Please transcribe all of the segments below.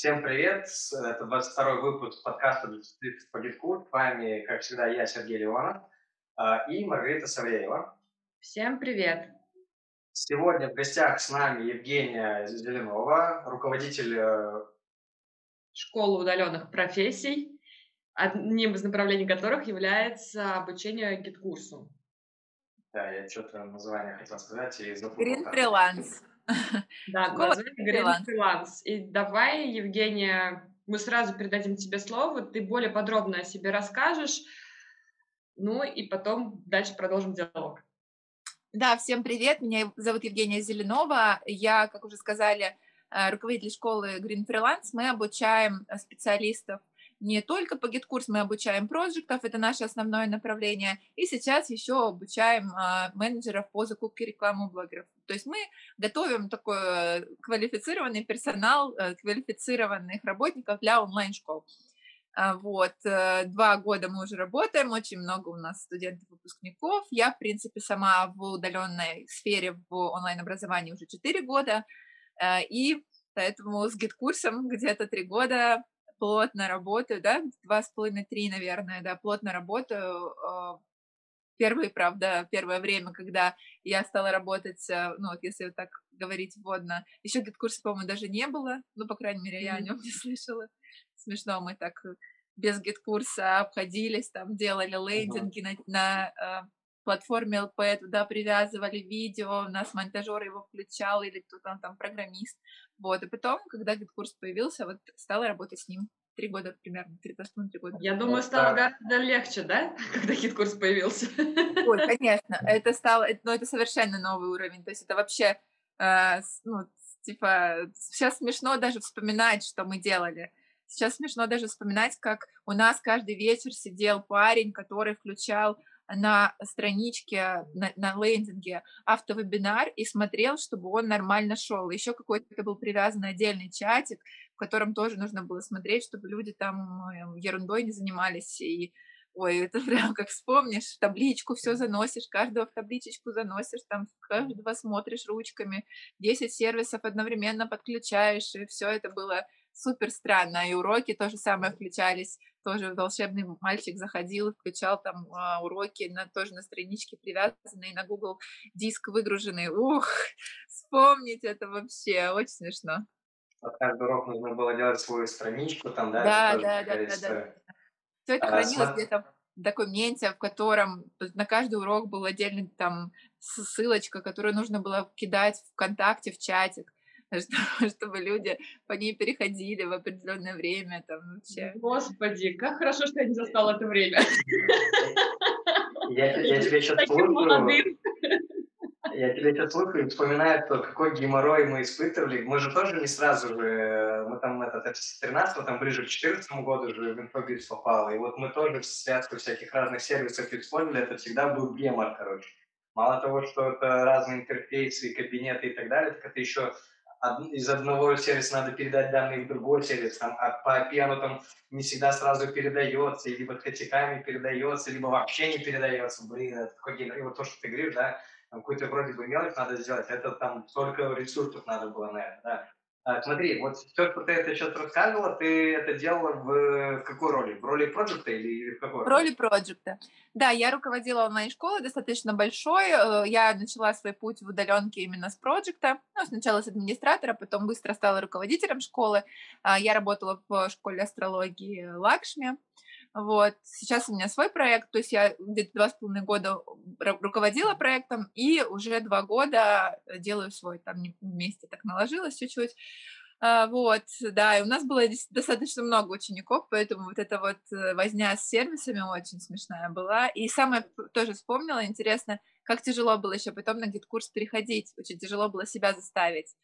Всем привет! Это 22 выпуск подкаста по GetCourse. С вами, как всегда, я, Сергей Леонов а, и Маргарита Савеева. Всем привет! Сегодня в гостях с нами Евгения Зеленова, руководитель э, школы удаленных профессий, одним из направлений которых является обучение GetCourse 'у. Да, я что-то название хотел сказать и забыл. Green Freelance. Да, название Green Freelance. И давай, Евгения, мы сразу передадим тебе слово, ты более подробно о себе расскажешь, ну и потом дальше продолжим диалог. Да, всем привет, меня зовут Евгения Зеленова, я, как уже сказали, э, руководитель школы Green Freelance, мы обучаем специалистов не только по GetCourse мы обучаем проектов, это наше основное направление, и сейчас еще обучаем а, менеджеров по закупке рекламы блогеров. То есть мы готовим такой э, квалифицированный персонал, э, квалифицированных работников для онлайн-школ. А, вот, э, два года мы уже работаем, очень много у нас студентов-выпускников. Я, в принципе, сама в удаленной сфере в онлайн-образовании уже четыре года, и поэтому с GetCourse 'ом где-то три года плотно работаю, да, два с половиной, три, наверное, да, плотно работаю. А, первое, правда, первое время, когда я стала работать, а, ну, вот если вот так говорить вводно, еще GetCourse а, по-моему, даже не было, ну, по крайней мере, я о нем не слышала. Смешно, мы так без GetCourse а обходились, там делали лендинги uh-huh. на, на а, платформе LP, туда привязывали видео, у нас монтажер его включал или кто-то там программист. Вот, и потом, когда этот курс появился, вот стала работать с ним три года примерно, три, три года. Я думаю, стало гораздо легче, да, когда хит-курс появился? Ой, конечно, это стало, но ну, это совершенно новый уровень, то есть это вообще, э, ну, типа, сейчас смешно даже вспоминать, что мы делали. Сейчас смешно даже вспоминать, как у нас каждый вечер сидел парень, который включал на страничке, на, на лендинге автовебинар и смотрел, чтобы он нормально шел. Еще какой-то был привязан отдельный чатик, в котором тоже нужно было смотреть, чтобы люди там э, ерундой не занимались. И Ой, это прям как вспомнишь, табличку все заносишь, каждого в табличечку заносишь, там каждого смотришь ручками, 10 сервисов одновременно подключаешь, и все это было супер странно. И уроки то же самое включались. Тоже волшебный мальчик заходил, включал там а, уроки на, тоже на страничке привязанные на Google диск выгруженный. Ух, вспомнить это вообще очень смешно. Под каждый урок нужно было делать свою страничку там, да? Да, да, да, да, да. Все это а, хранилось см... где-то в документе, в котором на каждый урок был отдельный там ссылочка, которую нужно было кидать ВКонтакте, в чатик. чтобы люди по ней переходили в определенное время. Там, вообще. Господи, как хорошо, что я не застала это время. Я, я тебе сейчас слушаю. Я тебе сейчас слушаю и вспоминаю, то, какой геморрой мы испытывали. Мы же тоже не сразу же, мы там этот, с 13 там ближе к 14 году же в инфобиз попало. И вот мы тоже в связку всяких разных сервисов использовали, это всегда был гемор, короче. Мало того, что это разные интерфейсы, кабинеты и так далее, так это еще из одного сервиса надо передать данные в другой сервис, там, а по API оно там не всегда сразу передается, либо косяками передается, либо вообще не передается. Блин, это И вот то, что ты говоришь, да, какую-то вроде бы мелочь надо сделать, это там столько ресурсов надо было на это, да. А, смотри, вот все, что ты это сейчас рассказывала, ты это делала в, в какой роли? В роли проекта или в какой? В роли проекта. Да, я руководила онлайн-школой достаточно большой. Э, я начала свой путь в удаленке именно с проекта. Ну, сначала с администратора, потом быстро стала руководителем школы. А, я работала в школе астрологии Лакшми. Вот. Сейчас у меня свой проект, то есть я где-то два с половиной года руководила проектом, и уже два года делаю свой, там вместе так наложилось чуть-чуть. А, вот, да, и у нас было достаточно много учеников, поэтому вот эта вот э, возня с сервисами очень смешная была. И самое тоже вспомнила, интересно, как тяжело было еще потом на GetCourse переходить. Очень тяжело было себя заставить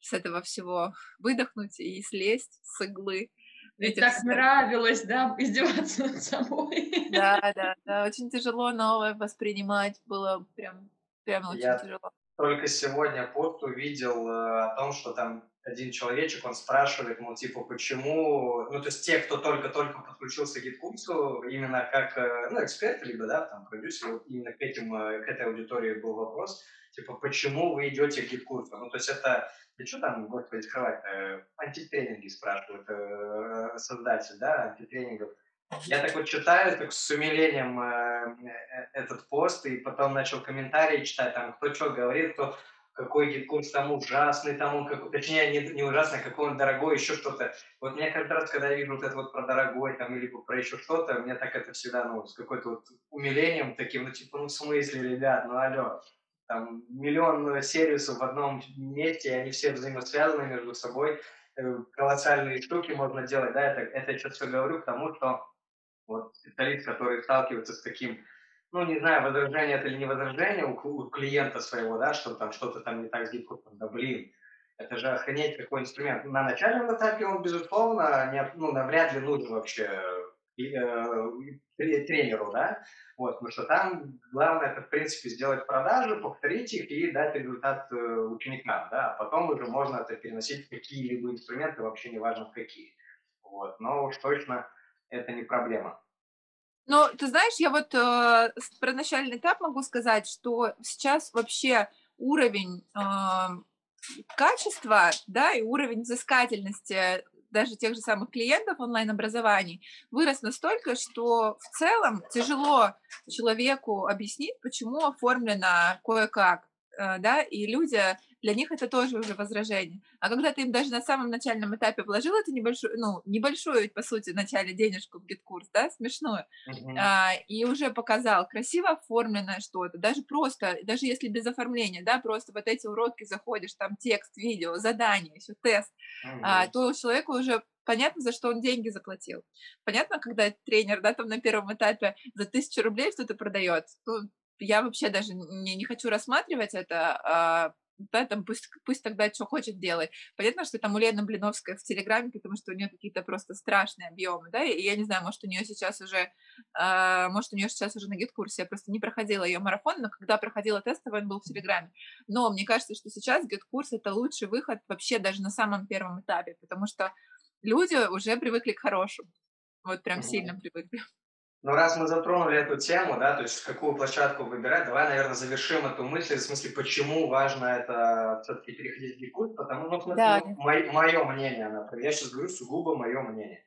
с этого всего выдохнуть и слезть с иглы. Ведь так нравилось, да, издеваться над собой. Да, да, да, очень тяжело новое воспринимать было, прям, прям очень Я тяжело. Только сегодня пост увидел э, о том, что там один человечек, он спрашивает, мол, типа, почему, ну, то есть те, кто только-только подключился к GetCourse у, именно как, э, ну, эксперт, либо, да, там, продюсер, вот именно к, этим, э, к этой аудитории был вопрос, типа, почему вы идете к GetCourse у? Ну, то есть это И что там, господи, скрывать антитренинги спрашивают э, создатель, да, антитренингов. Я так вот читаю, так с умилением э, э, этот пост, и потом начал комментарии читать, там, кто что говорит, кто какой GetCourse там ужасный, там он, как, точнее, не, не ужасный, какой он дорогой, еще что-то. Вот мне каждый раз, когда я вижу вот это вот про дорогой, там, или про еще что-то, мне так это всегда, ну, с какой-то вот умилением таким, ну, типа, ну, в смысле, ребят, ну, алло, там, миллион сервисов в одном месте, они все взаимосвязаны между собой, э, колоссальные штуки можно делать, да, это, это я сейчас все говорю к тому, что вот специалист, который сталкивается с таким, ну, не знаю, возражение это или не возражение у, у клиента своего, да, что там что-то там не так с гибкостом, да блин, это же охренеть какой инструмент. На начальном этапе он, безусловно, не, ну, навряд ли нужен вообще тренеру, да, вот, потому что там главное это, в принципе, сделать продажи, повторить их и дать результат э, ученикам, да, а потом уже можно это переносить в какие-либо инструменты, вообще не важно в какие, вот, но уж точно это не проблема. Ну, ты знаешь, я вот э, про начальный этап могу сказать, что сейчас вообще уровень э, качества, да, и уровень взыскательности даже тех же самых клиентов онлайн-образований вырос настолько, что в целом тяжело человеку объяснить, почему оформлено кое-как, э, да, и люди для них это тоже уже возражение. А когда ты им даже на самом начальном этапе вложил эту небольшую, ну, небольшую, по сути, в начале денежку в GetCourse, да, смешную, uh-huh. а, и уже показал красиво оформленное что-то, даже просто, даже если без оформления, да, просто вот эти уроки заходишь, там текст, видео, задание, еще тест, uh-huh. а, то человеку уже понятно, за что он деньги заплатил. Понятно, когда тренер, да, там на первом этапе за тысячу рублей что-то продает, ну, я вообще даже не, не хочу рассматривать это, а, да, там пусть, пусть тогда что хочет делать. Понятно, что там у Лены Блиновская в Телеграме, потому что у нее какие-то просто страшные объемы, да, и я не знаю, может, у нее сейчас уже, э, может, у нее сейчас уже на гид-курсе, я просто не проходила ее марафон, но когда проходила тестовый, он был в Телеграме. Но мне кажется, что сейчас гид-курс — это лучший выход вообще даже на самом первом этапе, потому что люди уже привыкли к хорошему. Вот прям mm-hmm. сильно привыкли. Ну, раз мы затронули эту тему, да, то есть какую площадку выбирать, давай, наверное, завершим эту мысль, в смысле, почему важно это все-таки переходить в GetCourse, потому ну, что да. ну, мое мнение, например, я сейчас говорю сугубо мое мнение.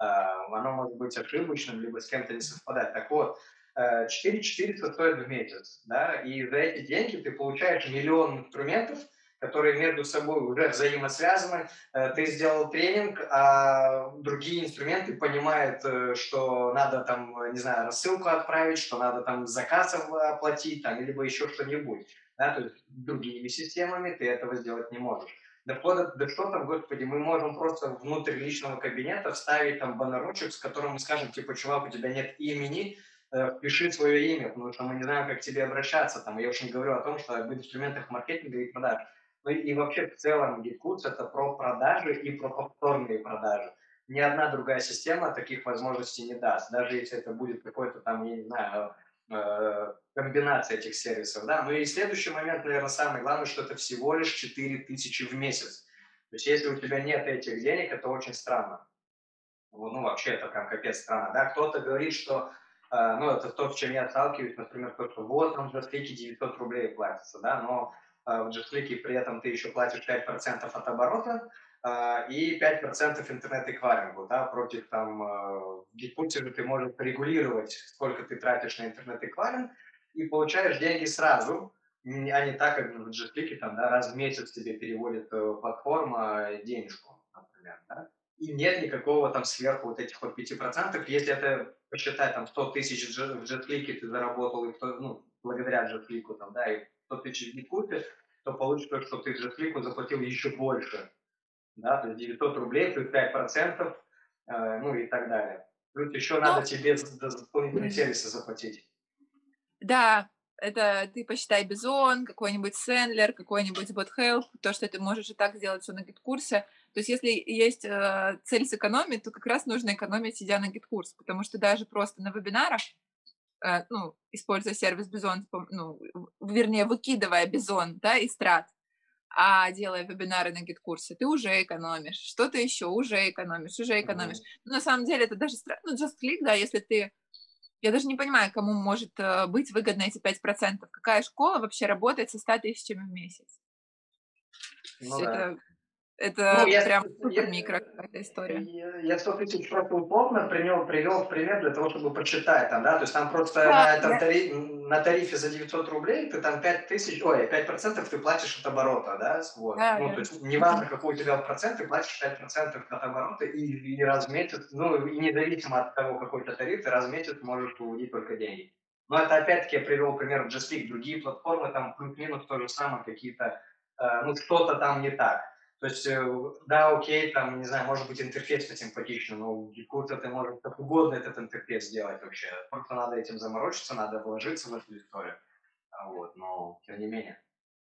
Э, оно может быть ошибочным, либо с кем-то не совпадать. Так вот, 4 400 стоит в месяц, да, и за эти деньги ты получаешь миллион инструментов, которые между собой уже взаимосвязаны. Э, ты сделал тренинг, а другие инструменты понимают, э, что надо там, не знаю, рассылку отправить, что надо там заказ оплатить, там, либо еще что-нибудь. Да, то есть другими системами ты этого сделать не можешь. Да вплоть до что там, господи, мы можем просто внутрь личного кабинета вставить там баннерочек, с которым мы скажем, типа, чувак, у тебя нет имени, э, пиши свое имя, потому что мы не знаем, как к тебе обращаться. Там, я уж не говорю о том, что об инструментах маркетинга и продаж. Ну и вообще в целом GitKurs это про продажи и про повторные продажи. Ни одна другая система таких возможностей не даст, даже если это будет какой-то там, я не знаю, э, комбинация этих сервисов. Да? Ну и следующий момент, наверное, самый главный, что это всего лишь 4000 в месяц. То есть если у тебя нет этих денег, это очень странно. Ну, вообще, это прям капец странно. Да? Кто-то говорит, что э, ну, это то, с чем я сталкиваюсь, например, то, что вот, там за встречи 900 рублей платится, да, но а, в JustClick, при этом ты еще платишь 5% от оборота а, и 5% интернет-эквайрингу, да, против там в Gitpulse ты можешь регулировать, сколько ты тратишь на интернет-эквайринг, и получаешь деньги сразу, а не так, как в JustClick, там, да, раз в месяц тебе переводит э, платформа денежку, например, да, и нет никакого там сверху вот этих вот 5%, если это посчитать там 100 тысяч в JustClick ты заработал, и, ну, благодаря JustClick, там, да, и 100 тысяч в GetCourse е, то получится, что ты JustClick заплатил еще больше. Да, то есть 900 рублей плюс 5%, э, ну и так далее. Плюс еще Но... надо тебе дополнительные сервисы заплатить. Да, это ты посчитай Бизон, какой-нибудь Senler, какой-нибудь BotHelp, то, что ты можешь и так сделать все на GetCourse е. То есть если есть э, цель сэкономить, то как раз нужно экономить, сидя на GetCourse, потому что даже просто на вебинарах ну, используя сервис Бизон, ну, вернее, выкидывая Бизон, да, из трат, а делая вебинары на GetCourse е, ты уже экономишь. Что-то еще уже экономишь, уже экономишь. Mm-hmm. Ну, на самом деле это даже страшно. Ну, JustClick, да, если ты... Я даже не понимаю, кому может э, быть выгодно эти 5%. Какая школа вообще работает со 100 тысячами в месяц? Ну, это да. Это ну, прям я, микро какая-то история. Я, я 100 тысяч просто условно привел, привел пример для того, чтобы почитать там, да, то есть там просто да, на, этом я... тариф, на тарифе за 900 рублей ты там 5 тысяч, ой, 5 процентов ты платишь от оборота, да, вот. Да, ну, я... то есть неважно, какой у тебя процент, ты платишь 5 процентов от оборота и, и раз в месяц, ну, и независимо от того, какой то тариф, ты раз в месяц можешь увидеть только деньги. Но это опять-таки я привел пример в Just другие платформы, там плюс-минус то же самое, какие-то, э, ну, что-то там не так. То есть, э, да, окей, там, не знаю, может быть, интерфейс симпатичный, но у GetCourse а ты можешь как угодно этот интерфейс сделать вообще. Просто надо этим заморочиться, надо вложиться в эту историю. А вот, но тем не менее.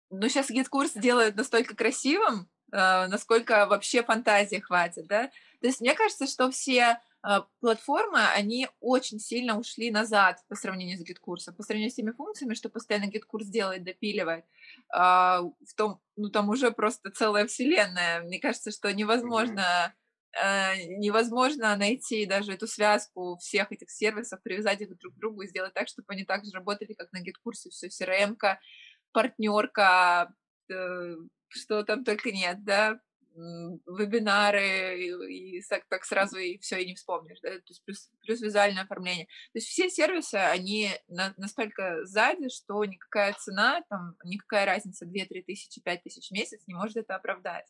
Ну, сейчас GetCourse делают настолько красивым, э, насколько вообще фантазии хватит, да? То есть мне кажется, что все а, платформы, они очень сильно ушли назад по сравнению с GetCourse ом, по сравнению с теми функциями, что постоянно GetCourse делает, допиливает. В том, ну там уже просто целая вселенная. Мне кажется, что невозможно а, невозможно найти даже эту связку всех этих сервисов, привязать их друг к другу и сделать так, чтобы они так же работали, как на гид-курсе, все CRM-ка, партнерка, э, что там только нет, да, вебинары, и, и так сразу и все и не вспомнишь, да? то есть плюс, плюс визуальное оформление. То есть все сервисы, они на, настолько сзади, что никакая цена, там, никакая разница 2-3 тысячи, 5 тысяч в месяц не может это оправдать.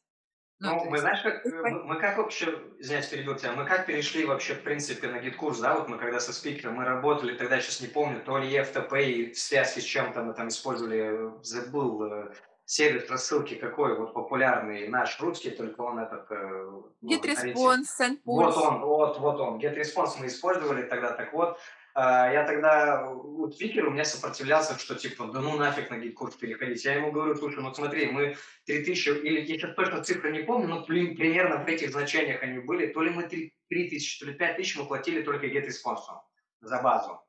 Ну, ну мы, есть, знаешь, как, мы, мы как вообще, извиняюсь, перебил тебя, мы как перешли вообще, в принципе, на GetCourse, да, вот мы когда со спикером, мы работали, тогда, сейчас не помню, то ли FTP и в связке с чем-то мы там использовали, забыл, э, сервис рассылки какой вот популярный наш русский, только он этот... Э, ну, GetResponse, SendPulse. Вот он, вот, вот он. GetResponse мы использовали тогда, так вот. Э, я тогда, вот спикер у меня сопротивлялся, что типа, да ну нафиг на GetCourse переходить. Я ему говорю, слушай, ну смотри, мы 3000, или я сейчас точно цифры не помню, но примерно в этих значениях они были. То ли мы 3000, то ли 5000 мы платили только GetResponse за базу.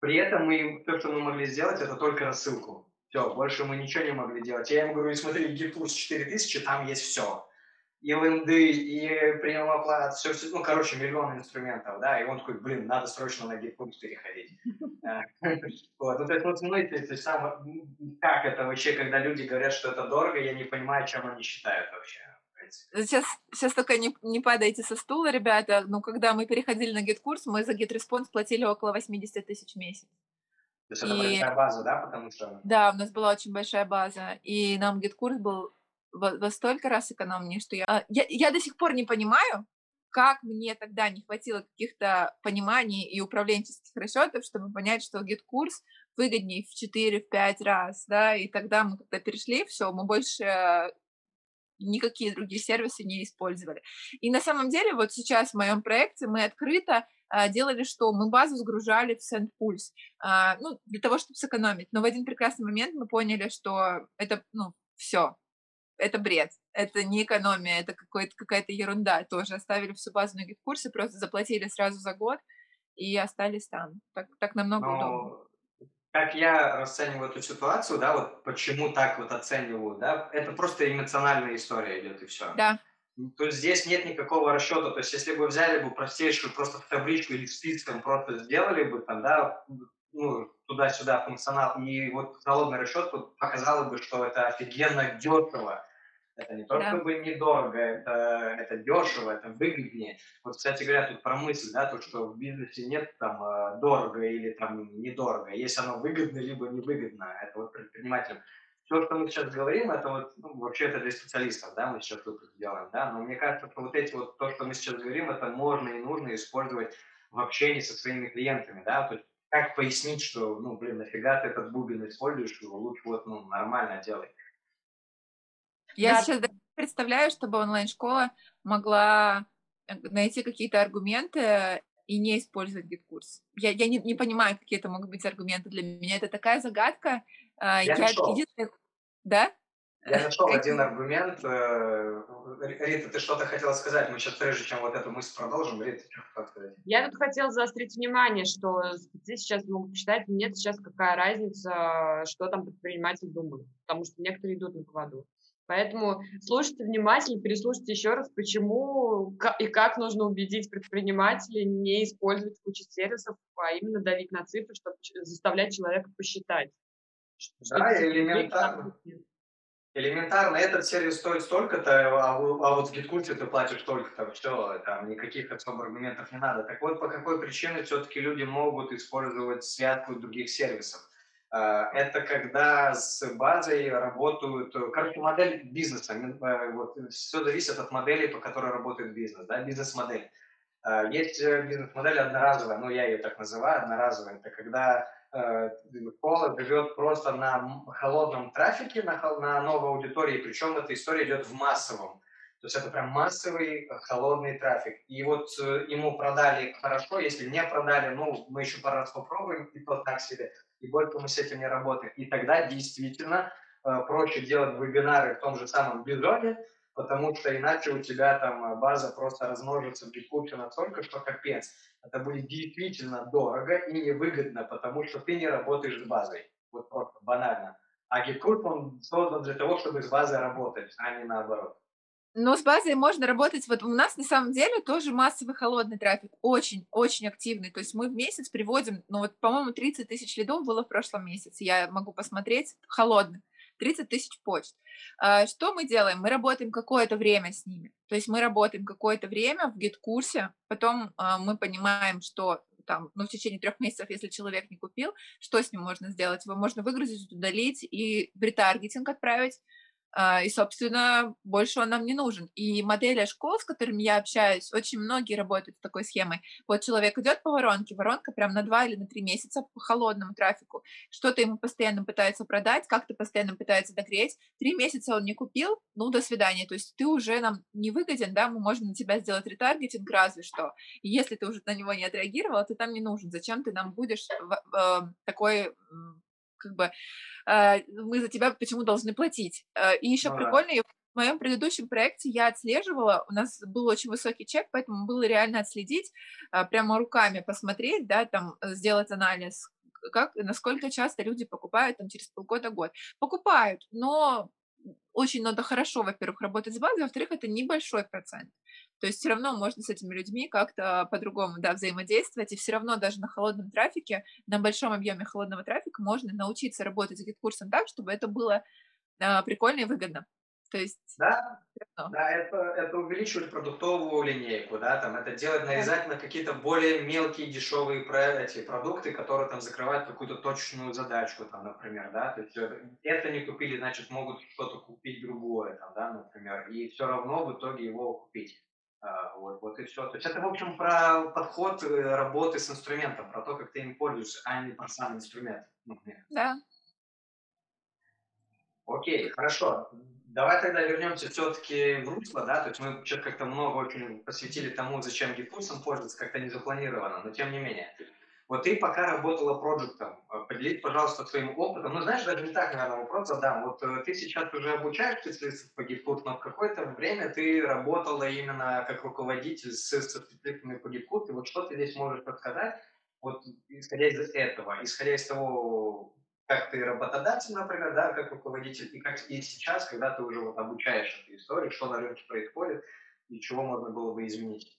При этом мы, то, что мы могли сделать, это только рассылку. Все, больше мы ничего не могли делать. Я ему говорю, смотри, GitKurs 4000, там есть все. И ленды, и прием оплат, все, все, ну, короче, миллион инструментов, да, и он такой, блин, надо срочно на GitKurs переходить. Вот, ну, то есть, вот, ну, как это вообще, когда люди говорят, что это дорого, я не понимаю, чем они считают вообще. Сейчас, сейчас только не, не падайте со стула, ребята. Ну, когда мы переходили на GetCourse, мы за GetResponse платили около 80 тысяч в месяц. То есть это и... большая база, да, потому что... Да, у нас была очень большая база, и нам GetCourse был во, во столько раз экономнее, что я... А, я... Я до сих пор не понимаю, как мне тогда не хватило каких-то пониманий и управленческих расчетов, чтобы понять, что GetCourse выгоднее в 4-5 раз, да, и тогда мы когда перешли, все, мы больше никакие другие сервисы не использовали. И на самом деле вот сейчас в моем проекте мы открыто делали, что мы базу сгружали в SendPulse, а, ну, для того, чтобы сэкономить. Но в один прекрасный момент мы поняли, что это, ну, все, это бред, это не экономия, это какая-то ерунда. Тоже оставили всю базу на гид-курсе, просто заплатили сразу за год и остались там. Так, так намного Но... удобнее как я расцениваю эту ситуацию, да, вот почему так вот оцениваю, да, это просто эмоциональная история идет и все. Да. То есть здесь нет никакого расчета. То есть если бы взяли бы простейшую просто в табличку или списком просто сделали бы там, да, ну, туда-сюда функционал, и вот холодный расчет показал бы, что это офигенно дешево. Это не только да. бы недорого, это, это дешево, это выгоднее. Вот, кстати говоря, тут про мысль, да, то, что в бизнесе нет там э, дорого или там недорого. Есть оно выгодно, либо невыгодно. Это вот предпринимателям то, что мы сейчас говорим, это вот, ну, вообще это для специалистов, да, мы сейчас выпуск делаем, да, но мне кажется, что вот эти вот, то, что мы сейчас говорим, это можно и нужно использовать в общении со своими клиентами, да, то есть как пояснить, что, ну, блин, нафига ты этот бубен используешь, его лучше вот, ну, нормально делай. Я да. сейчас представляю, чтобы онлайн-школа могла э, найти какие-то аргументы и не использовать GetCourse. Я, я не, не понимаю, какие это могут быть аргументы для меня. Это такая загадка. А, я, я единственное... Да? Я нашел как... один аргумент. Э, Рита, ты что-то хотела сказать? Мы сейчас, прежде чем вот эту мысль продолжим, Рита, что сказать? Я тут хотела заострить внимание, что здесь сейчас могут считать, нет сейчас какая разница, что там предприниматель думает, потому что некоторые идут на поводу. Поэтому слушайте внимательно, переслушайте еще раз, почему и как нужно убедить предпринимателей не использовать кучу сервисов, а именно давить на цифры, чтобы заставлять человека посчитать. Да, элементарно. Элементарно, этот сервис стоит столько-то, а, а вот в GitKult ты платишь столько-то, все, там никаких особо аргументов не надо. Так вот, по какой причине все-таки люди могут использовать связку других сервисов? А, это когда с базой работают, короче, модель бизнеса, э, вот, все зависит от модели, по которой работает бизнес, да, бизнес-модель. А, есть э, бизнес-модель одноразовая, ну, я ее так называю, одноразовая, это когда э, школа живет просто на холодном трафике, на, на новой аудитории, причем эта история идет в массовом. То есть это прям массовый холодный трафик. И вот ему продали хорошо, если не продали, ну, мы еще пару раз попробуем, и то так себе и больше мы с этим не работаем. И тогда действительно э, проще делать вебинары в том же самом Бизоне, потому что иначе у тебя там э, база просто размножится в Гиткупе настолько, что капец. Это будет действительно дорого и невыгодно, потому что ты не работаешь с базой. Вот просто банально. А GitKurt, он создан для того, чтобы с базой работать, а не наоборот. Но с базой можно работать. Вот у нас на самом деле тоже массовый холодный трафик, очень-очень активный. То есть мы в месяц приводим, ну вот, по-моему, 30 тысяч лидов было в прошлом месяце. Я могу посмотреть, холодных. 30 тысяч почт. А, что мы делаем? Мы работаем какое-то время с ними. То есть мы работаем какое-то время в гид-курсе, потом а, мы понимаем, что там, ну, в течение трех месяцев, если человек не купил, что с ним можно сделать? Его можно выгрузить, удалить и ретаргетинг отправить, и, собственно, больше он нам не нужен. И модели школ, с которыми я общаюсь, очень многие работают с такой схемой. Вот человек идет по воронке, воронка прям на два или на три месяца по холодному трафику. Что-то ему постоянно пытается продать, как-то постоянно пытается догреть. Три месяца он не купил, ну, до свидания. То есть ты уже нам не выгоден, да, мы можем на тебя сделать ретаргетинг разве что. И если ты уже на него не отреагировал, ты там не нужен. Зачем ты нам будешь э, такой как бы э, мы за тебя почему должны платить. Э, и еще ну, прикольно, да. в моем предыдущем проекте я отслеживала, у нас был очень высокий чек, поэтому было реально отследить, э, прямо руками посмотреть, да, там сделать анализ, как, насколько часто люди покупают там через полгода-год. Покупают, но очень надо хорошо, во-первых, работать с базой, во-вторых, это небольшой процент. То есть все равно можно с этими людьми как-то по-другому да, взаимодействовать, и все равно даже на холодном трафике, на большом объеме холодного трафика можно научиться работать с GetCourse ом так, чтобы это было а, прикольно и выгодно. То есть... Да, да это, это увеличивает продуктовую линейку, да, там это делать, нарезать на какие-то более мелкие, дешевые эти продукты, которые там закрывают какую-то точную задачку, там, например, да, то есть э, это не купили, значит, могут что-то купить другое, там, да, например, и все равно в итоге его купить. А, вот, вот и все. То есть это, в общем, про подход э, работы с инструментом, про то, как ты им пользуешься, а не про сам инструмент. Да. Окей, хорошо. Давай тогда вернемся все-таки в русло, да, то есть мы что-то как-то много очень посвятили тому, зачем гипульсом пользоваться, как-то не запланировано, но тем не менее. Вот ты пока работала проектом, э, поделись, пожалуйста, своим опытом. Ну, знаешь, даже не так, наверное, вопрос задам. Вот э, ты сейчас уже обучаешь специалистов по гипкут, но в какое-то время ты работала именно как руководитель с специалистами по гипкут, и вот что ты здесь можешь подсказать, вот исходя из этого, исходя из того, как ты работодатель, например, да, как руководитель, и как и сейчас, когда ты уже вот обучаешь эту историю, что на рынке происходит и чего можно было бы изменить?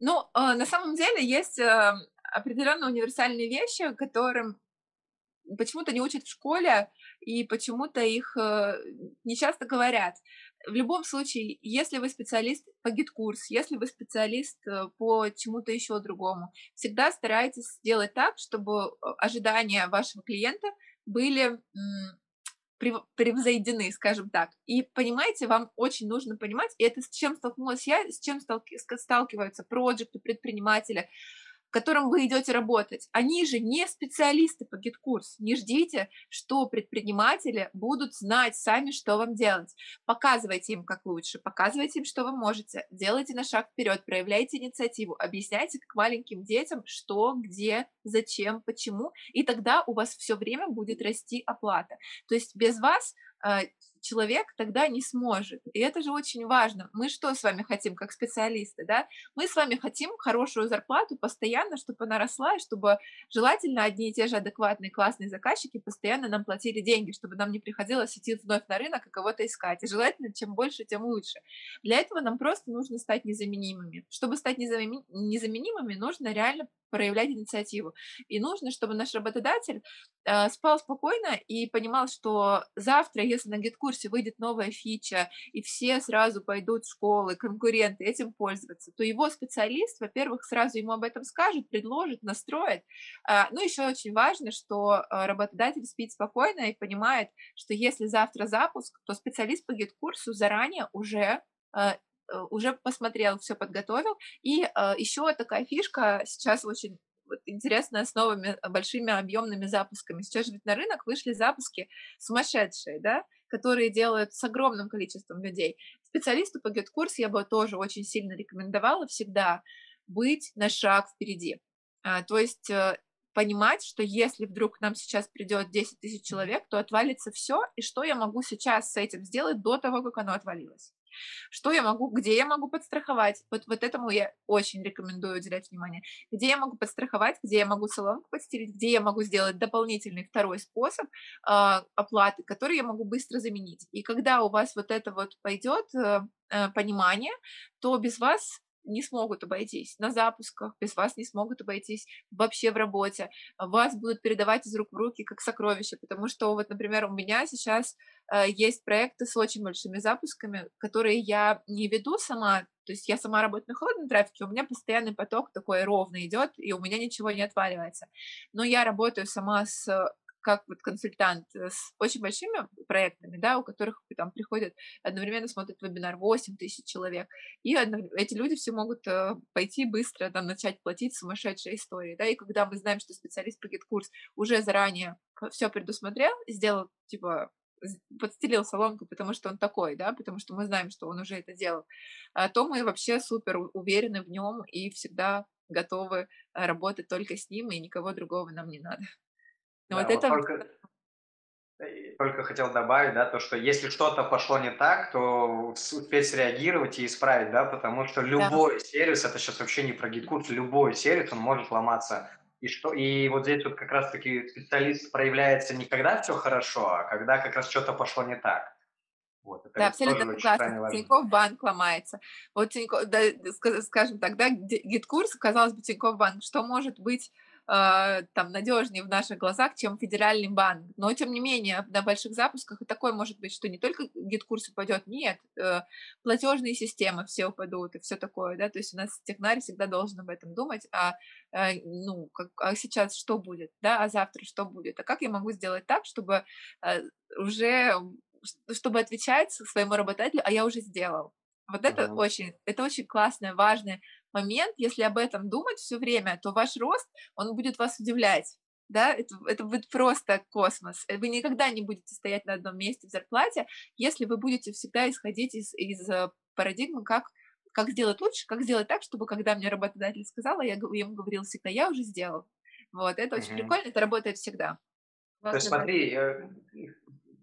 Ну, э, на самом деле есть э, определенно универсальные вещи, которым почему-то не учат в школе и почему-то их э, не часто говорят. В любом случае, если вы специалист по GetCourse, если вы специалист по чему-то еще другому, всегда старайтесь сделать так, чтобы ожидания вашего клиента были превзойдены, скажем так. И понимаете, вам очень нужно понимать, и это с чем столкнулась я, с чем сталкиваются проекты, предприниматели, которым вы идете работать, они же не специалисты по GetCourse. Не ждите, что предприниматели будут знать сами, что вам делать. Показывайте им, как лучше, показывайте им, что вы можете, делайте на шаг вперед, проявляйте инициативу, объясняйте как маленьким детям, что, где, зачем, почему, и тогда у вас все время будет расти оплата. То есть без вас а, человек тогда не сможет. И это же очень важно. Мы что с вами хотим, как специалисты, да? Мы с вами хотим хорошую зарплату постоянно, чтобы она росла, и чтобы желательно одни и те же адекватные, классные заказчики постоянно нам платили деньги, чтобы нам не приходилось идти вновь на рынок и кого-то искать. И желательно, чем больше, тем лучше. Для этого нам просто нужно стать незаменимыми. Чтобы стать незаменимыми, нужно реально проявлять инициативу. И нужно, чтобы наш работодатель э, спал спокойно и понимал, что завтра, если на Get GetCourse е выйдет новая фича, и все сразу пойдут в школы, конкуренты этим пользоваться, то его специалист, во-первых, сразу ему об этом скажет, предложит, настроит. А, ну, еще очень важно, что а, работодатель спит спокойно и понимает, что если завтра запуск, то специалист по GetCourse у заранее уже а, уже посмотрел, все подготовил. И еще такая фишка сейчас очень вот интересная с новыми большими объемными запусками. Сейчас ведь на рынок вышли запуски сумасшедшие, да, которые делают с огромным количеством людей. Специалисту по GetCourse я бы тоже очень сильно рекомендовала всегда быть на шаг впереди. А, то есть э, понимать, что если вдруг к нам сейчас придет 10 тысяч человек, то отвалится все, и что я могу сейчас с этим сделать до того, как оно отвалилось. Что я могу, где я могу подстраховать? Вот, вот этому я очень рекомендую уделять внимание. Где я могу подстраховать, где я могу соломку подстелить, где я могу сделать дополнительный второй способ э, оплаты, который я могу быстро заменить. И когда у вас вот это вот пойдет э, э, понимание, то без вас не смогут обойтись на запусках, без вас не смогут обойтись вообще в работе. Вас будут передавать из рук в руки как сокровища, потому что вот, например, у меня сейчас э, есть проекты с очень большими запусками, которые я не веду сама, то есть я сама работаю на холодном трафике, у меня постоянный поток такой ровный идет, и у меня ничего не отваливается. Но я работаю сама с как вот консультант э, с очень большими проектами, да, у которых там приходят, одновременно смотрят вебинар 8 тысяч человек, и эти люди все могут э, пойти быстро там начать платить сумасшедшие истории, да, и когда мы знаем, что специалист по гид-курс уже заранее все предусмотрел, сделал, типа, подстелил соломку, потому что он такой, да, потому что мы знаем, что он уже это делал, а то мы вообще супер уверены в нем и всегда готовы работать только с ним, и никого другого нам не надо. Да, вот, вот это... Только, только хотел добавить, да, то, что если что-то пошло не так, то успеть среагировать и исправить, да, потому что любой да. сервис, это сейчас вообще не про GetCourse, любой сервис, он может ломаться. И, что, и вот здесь вот как раз-таки специалист проявляется не когда все хорошо, а когда как раз что-то пошло не так. Вот, это да, абсолютно согласна. Тинькофф банк ломается. Вот Тинькофф, да, скажем так, да, GetCourse, казалось бы, Тинькофф банк, что может быть там надежнее в наших глазах, чем федеральный банк. Но тем не менее на больших запусках и такое может быть, что не только GetCourse упадет, нет, э, платежные системы все упадут и все такое, да, то есть у нас технарь всегда должен об этом думать, а э, ну как, а сейчас что будет, да, а завтра что будет, а как я могу сделать так, чтобы э, уже чтобы отвечать своему работодателю, а я уже сделал. Вот это uh-huh. очень, это очень классное, важное момент, если об этом думать все время, то ваш рост, он будет вас удивлять. Да, это, это будет просто космос. Вы никогда не будете стоять на одном месте в зарплате, если вы будете всегда исходить из, из э, парадигмы, как, как сделать лучше, как сделать так, чтобы когда мне работодатель сказала, я ему говорил всегда, я уже сделал. Вот, это очень mm прикольно, это работает всегда. То есть смотри, э,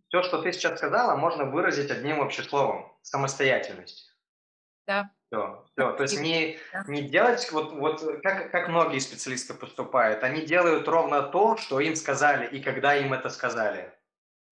все, что ты сейчас сказала, можно выразить одним общим словом – самостоятельность. Да. Все, все. То есть не, не делать, вот, вот как, как многие специалисты поступают, они делают ровно то, что им сказали и когда им это сказали.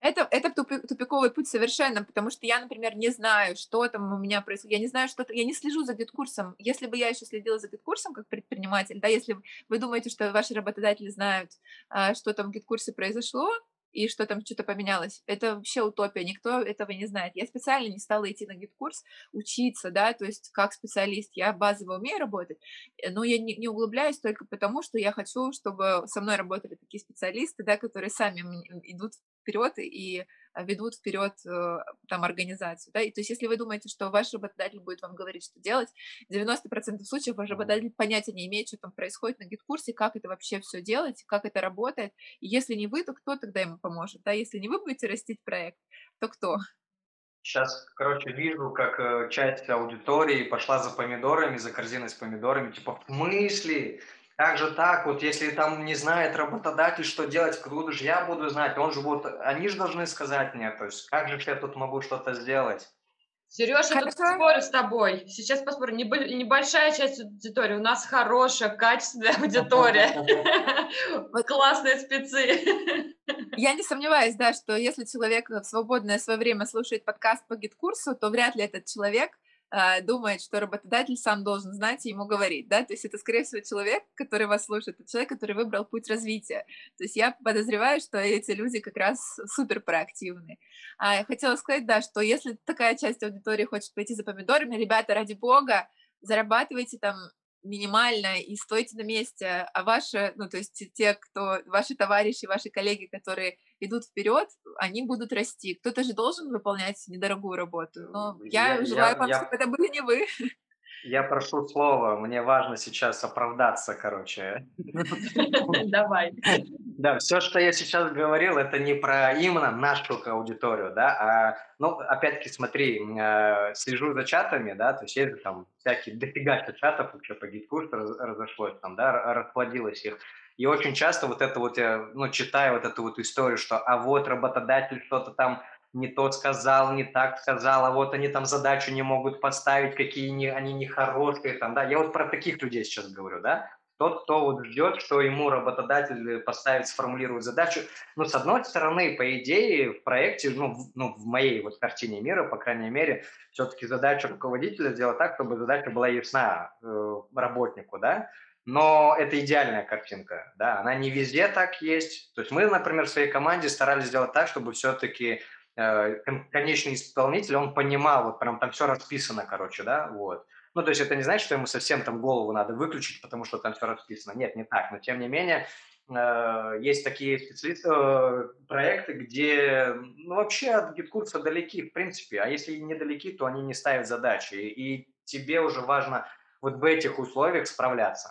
Это, это тупиковый путь совершенно, потому что я, например, не знаю, что там у меня происходит. Я не знаю, что я не слежу за GetCourse ом. Если бы я еще следила за GetCourse ом как предприниматель, да, если вы думаете, что ваши работодатели знают, а, что там в GetCourse е произошло, и что там что-то поменялось. Это вообще утопия, никто этого не знает. Я специально не стала идти на GetCourse, учиться, да, то есть как специалист. Я базово умею работать, э, но я не, не углубляюсь только потому, что я хочу, чтобы со мной работали такие специалисты, да, которые сами идут вперед и ведут вперед э, там организацию. Да? И, то есть если вы думаете, что ваш работодатель будет вам говорить, что делать, 90% случаев ваш работодатель понятия не имеет, что там происходит на гид-курсе, как это вообще все делать, как это работает. И если не вы, то кто тогда ему поможет? Да? Если не вы будете растить проект, то кто? Сейчас, короче, вижу, как э, часть аудитории пошла за помидорами, за корзиной с помидорами, типа, в смысле? Как же так? Вот если там не знает работодатель, что делать, откуда же я буду знать? Он же вот, они же должны сказать мне, то есть как же я тут могу что-то сделать? Сереж, я тут спорю с тобой. Сейчас поспорю. Небольшая часть аудитории. У нас хорошая, качественная аудитория. Классные спецы. Я не сомневаюсь, да, что если человек в свободное свое время слушает подкаст по GetCourse у, то вряд ли этот человек думает, что работодатель сам должен знать и ему говорить, да, то есть это, скорее всего, человек, который вас слушает, это человек, который выбрал путь развития, то есть я подозреваю, что эти люди как раз супер проактивны. А я хотела сказать, да, что если такая часть аудитории хочет пойти за помидорами, ребята, ради бога, зарабатывайте там минимально и стойте на месте, а ваши, ну, то есть те, кто, ваши товарищи, ваши коллеги, которые идут вперед, они будут расти. Кто-то же должен выполнять недорогую работу. Но я, я желаю я, вам, я... чтобы это были не вы. Я прошу слова, мне важно сейчас оправдаться, короче. Давай. Да, все, что я сейчас говорил, это не про именно нашу аудиторию, да, а, ну, опять-таки, смотри, э, слежу за чатами, да, то есть есть там всякие дофига чатов, что по GetCourse у разошлось, там, да, расплодилось их. И очень часто вот это вот, я, ну, читаю вот эту вот историю, что а вот работодатель что-то там не то сказал, не так сказал, а вот они там задачу не могут поставить, какие не, они нехорошие, там, да, я вот про таких людей сейчас говорю, да, тот, кто вот ждет, что ему работодатель поставит, сформулирует задачу. Ну, с одной стороны, по идее, в проекте, ну, в, ну, в моей вот картине мира, по крайней мере, все-таки задача руководителя сделать так, чтобы задача была ясна э, работнику, да, но это идеальная картинка, да, она не везде так есть. То есть мы, например, в своей команде старались сделать так, чтобы все-таки Э, конечный исполнитель, он понимал, вот прям там все расписано, короче, да, вот. Ну, то есть это не значит, что ему совсем там голову надо выключить, потому что там все расписано. Нет, не так. Но тем не менее, э, есть такие специалисты, э, проекты, где ну, вообще от GetCourse а далеки, в принципе. А если недалеки, то они не ставят задачи. И тебе уже важно вот в этих условиях справляться.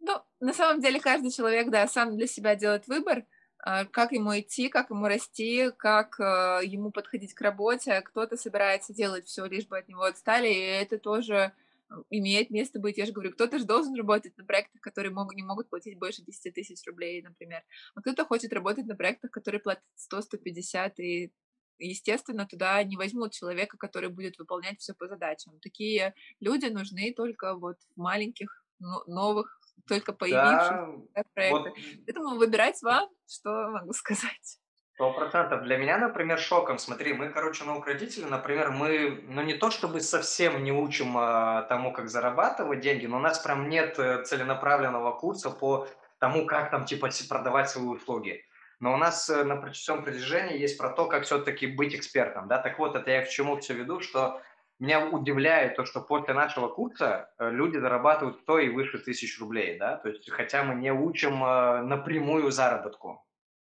Ну, на самом деле каждый человек, да, сам для себя делает выбор – а, как ему идти, как ему расти, как э, ему подходить к работе. Кто-то собирается делать все, лишь бы от него отстали, и это тоже э, имеет место быть. Я же говорю, кто-то же должен работать на проектах, которые могут, не могут платить больше 10 тысяч рублей, например. А кто-то хочет работать на проектах, которые платят 100-150, и естественно, туда не возьмут человека, который будет выполнять все по задачам. Такие люди нужны только вот в маленьких новых только появившихся да, проектах. Вот. Поэтому выбирать вам, что могу сказать. Сто процентов. Для меня, например, шоком. Смотри, мы, короче, наук родители, например, мы, ну не то чтобы совсем не учим а, тому, как зарабатывать деньги, но у нас прям нет э, целенаправленного курса по тому, как там типа продавать свои услуги. Но у нас э, на всем протяжении есть про то, как все-таки быть экспертом. Да? Так вот, это я к чему все веду, что меня удивляет то, что после нашего курса э, люди зарабатывают 100 и выше тысяч рублей, да, то есть хотя мы не учим э, напрямую заработку,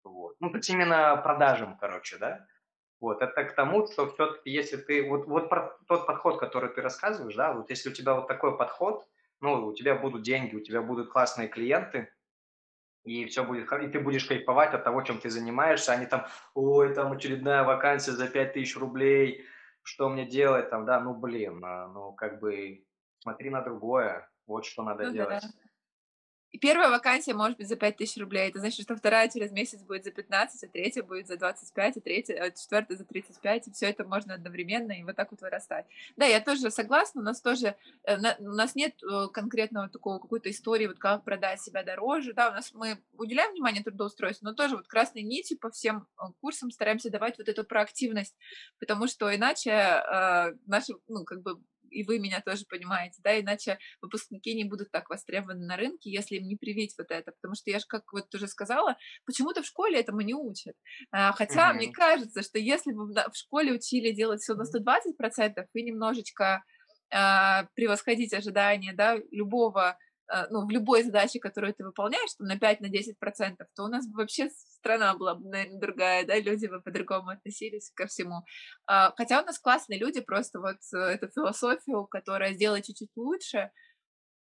вот. ну, то есть именно продажам, короче, да, вот, это к тому, что все-таки если ты, вот, вот тот подход, который ты рассказываешь, да, вот если у тебя вот такой подход, ну, у тебя будут деньги, у тебя будут классные клиенты, и все будет, и ты будешь кайфовать от того, чем ты занимаешься, а не там, ой, там очередная вакансия за 5000 рублей, что мне делать там, да, ну, блин, а, ну, как бы смотри на другое, вот что надо ну, делать. Да. Первая вакансия может быть за 5000 рублей. Это значит, что вторая через месяц будет за 15, а третья будет за 25, а третья, а четвертая за 35. И все это можно одновременно и вот так вот вырастать. Да, я тоже согласна. У нас тоже, э, у нас нет э, конкретного такого какой-то истории, вот как продать себя дороже. Да, у нас мы уделяем внимание трудоустройству, но тоже вот красной нити по всем э, курсам стараемся давать вот эту проактивность, потому что иначе э, наши, ну, как бы и вы меня тоже понимаете, да, иначе выпускники не будут так востребованы на рынке, если им не привить вот это, потому что я же, как вот уже сказала, почему-то в школе этому не учат, а, хотя mm-hmm. мне кажется, что если бы в школе учили делать все на 120% и немножечко а, превосходить ожидания, да, любого ну, в любой задаче, которую ты выполняешь, там, на 5-10%, на то у нас бы вообще страна была бы, наверное, другая, да, люди бы по-другому относились ко всему. А, хотя у нас классные люди, просто вот э, эту философию, которая сделает чуть-чуть лучше,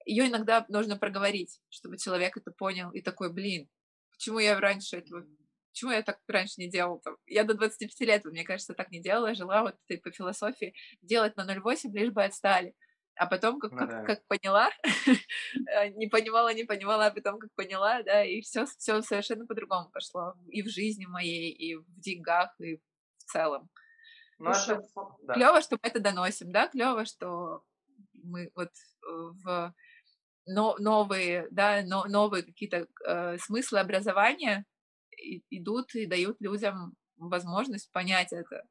ее иногда нужно проговорить, чтобы человек это понял и такой, блин, почему я раньше этого Почему я так раньше не делала? Там, я до 25 лет, мне кажется, так не делала, жила вот этой по философии делать на 0,8, лишь бы отстали. А потом, как, ну, как, да. как поняла, э, не понимала, не понимала, а потом как поняла, да, и все, все совершенно по-другому пошло. И в жизни моей, и в деньгах, и в целом. Ну, это... да. Клево, что мы это доносим, да, клево, что мы вот э, в но, новые, да, но, новые какие-то э, смыслы образования идут и дают людям возможность понять это.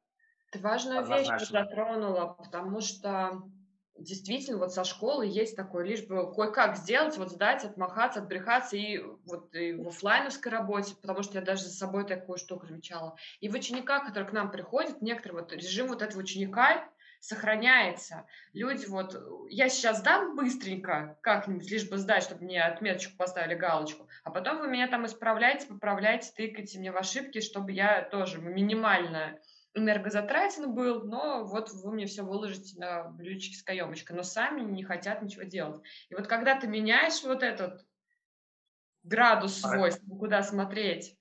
Ты важную вещь затронула, потому что действительно вот со школы есть такое, лишь бы кое-как сделать, вот сдать, отмахаться, отбрехаться и вот и в офлайновской работе, потому что я даже за собой такую штуку замечала. И в учениках, которые к нам приходят, некоторые вот режим вот этого ученика сохраняется. Люди вот, я сейчас дам быстренько как-нибудь, лишь бы сдать, чтобы мне отметочку поставили, галочку, а потом вы меня там исправляете, поправляете, тыкаете мне в ошибки, чтобы я тоже минимально энергозатратен был, но вот вы мне все выложите на блюдечке с каемочкой, но сами не хотят ничего делать. И вот когда ты меняешь вот этот градус свой, куда смотреть,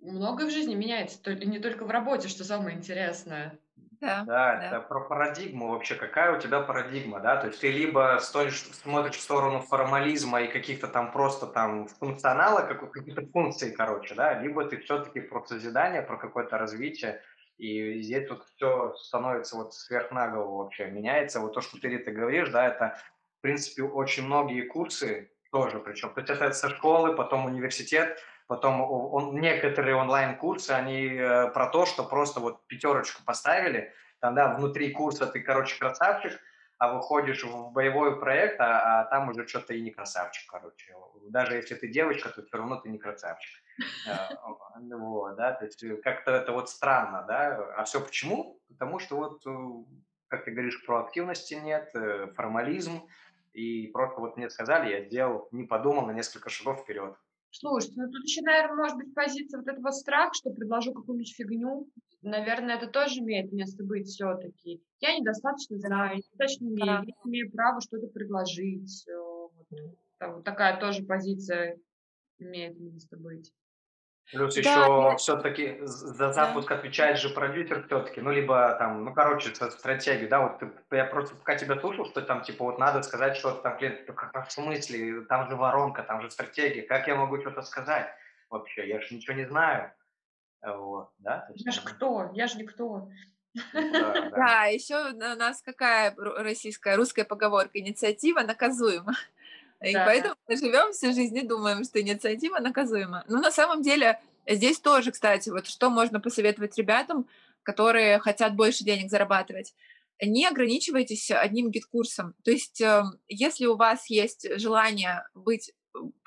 многое в жизни меняется, не только в работе, что самое интересное. Да, да, да, это про парадигму вообще. Какая у тебя парадигма, да? То есть ты либо стоишь, смотришь в сторону формализма и каких-то там просто там функционала, каких-то функций, короче, да, либо ты все-таки про созидание, про какое-то развитие, и здесь вот все становится вот сверх на голову вообще, меняется. Вот то, что ты, Рита, говоришь, да, это, в принципе, очень многие курсы тоже причем. То есть это со школы, потом университет, Потом он, некоторые онлайн-курсы, они э, про то, что просто вот пятерочку поставили, там, да, внутри курса ты, короче, красавчик, а выходишь в боевой проект, а, а там уже что-то и не красавчик, короче. Даже если ты девочка, то все равно ты не красавчик. Э, вот, да, то есть как-то это вот странно, да. А все почему? Потому что вот, э, как ты говоришь, проактивности нет, формализм, и просто вот мне сказали, я сделал, не подумал на несколько шагов вперед. Слушайте, ну тут еще, наверное, может быть позиция вот этого страха, что предложу какую-нибудь фигню. Наверное, это тоже имеет место быть все-таки. Я недостаточно знаю, недостаточно имею, я имею право что-то предложить. Вот, вот такая тоже позиция имеет место быть. Плюс да, еще все-таки за запуск да. отвечает же продюсер все-таки, ну, либо там, ну, короче, стратегию, да, вот ты, я просто пока тебя слушал, что там, типа, вот надо сказать что-то там клиент, как в смысле, там же воронка, там же стратегия, как я могу что-то сказать вообще, я же ничего не знаю, вот, да? есть, я же кто, я же никто. Ну да, да. да, еще у нас какая российская, русская поговорка, инициатива наказуема. И да. поэтому мы живем всю жизнь и думаем, что инициатива наказуема. Но на самом деле здесь тоже, кстати, вот что можно посоветовать ребятам, которые хотят больше денег зарабатывать. Не ограничивайтесь одним GetCourse ом. То есть, эм, если у вас есть желание быть